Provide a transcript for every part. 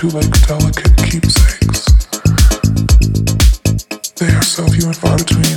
two like delicate keepsakes. They are self and far between.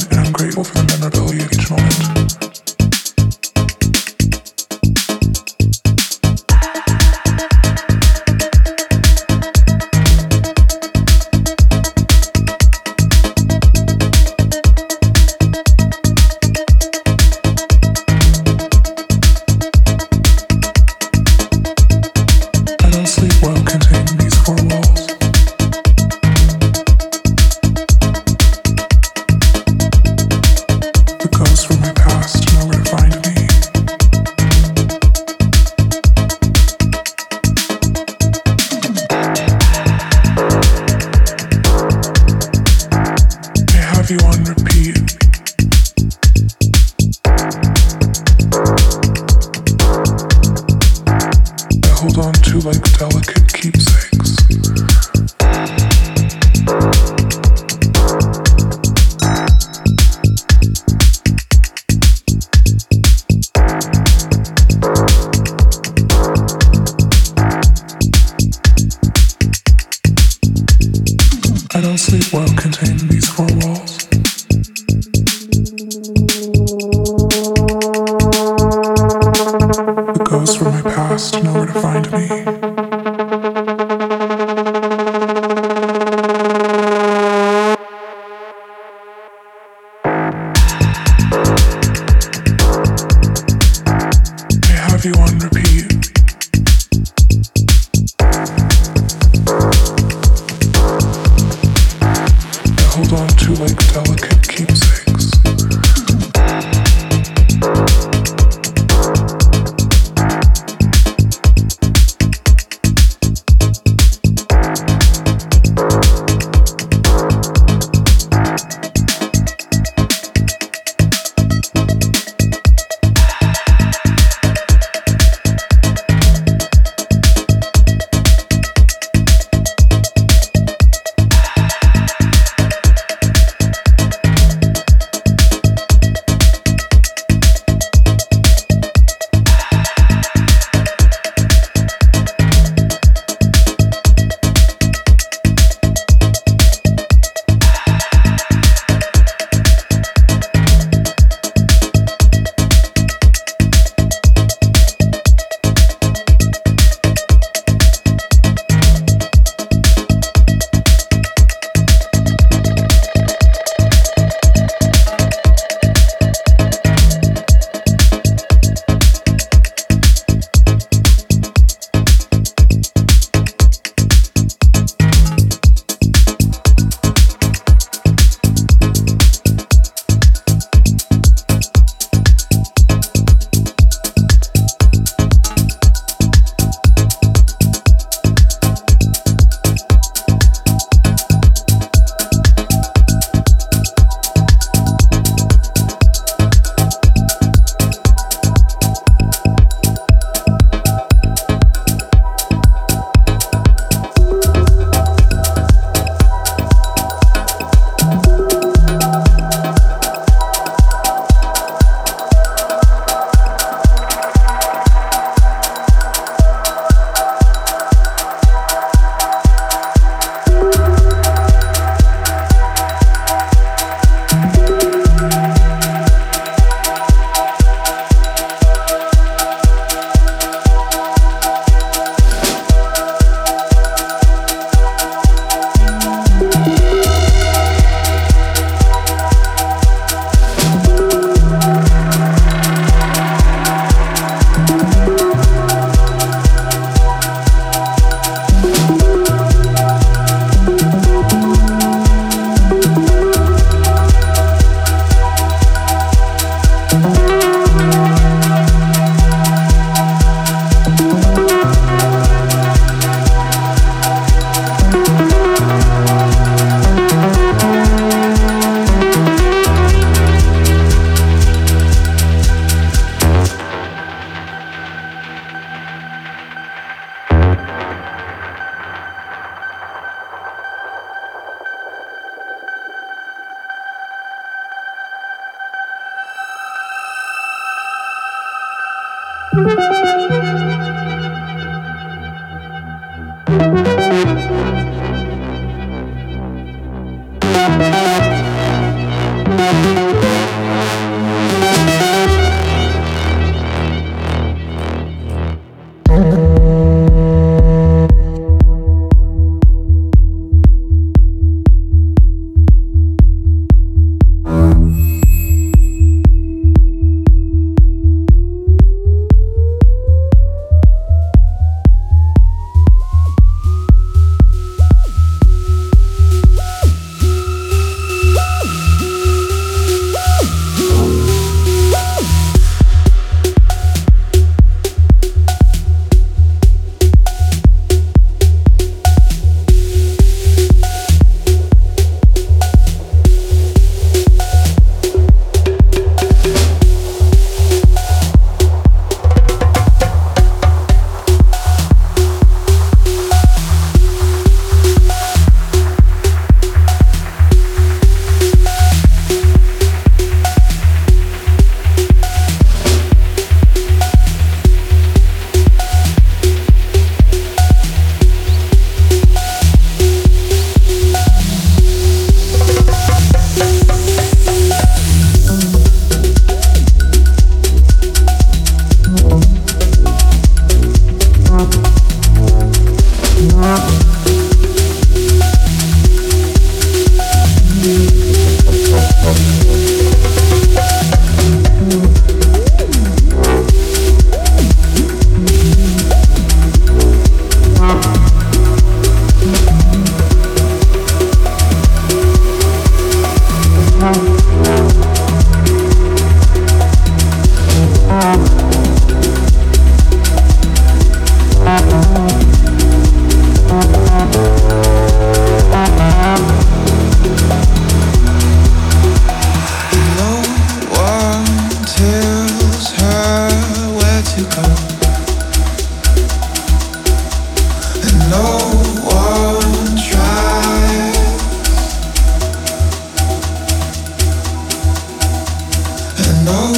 know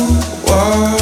why.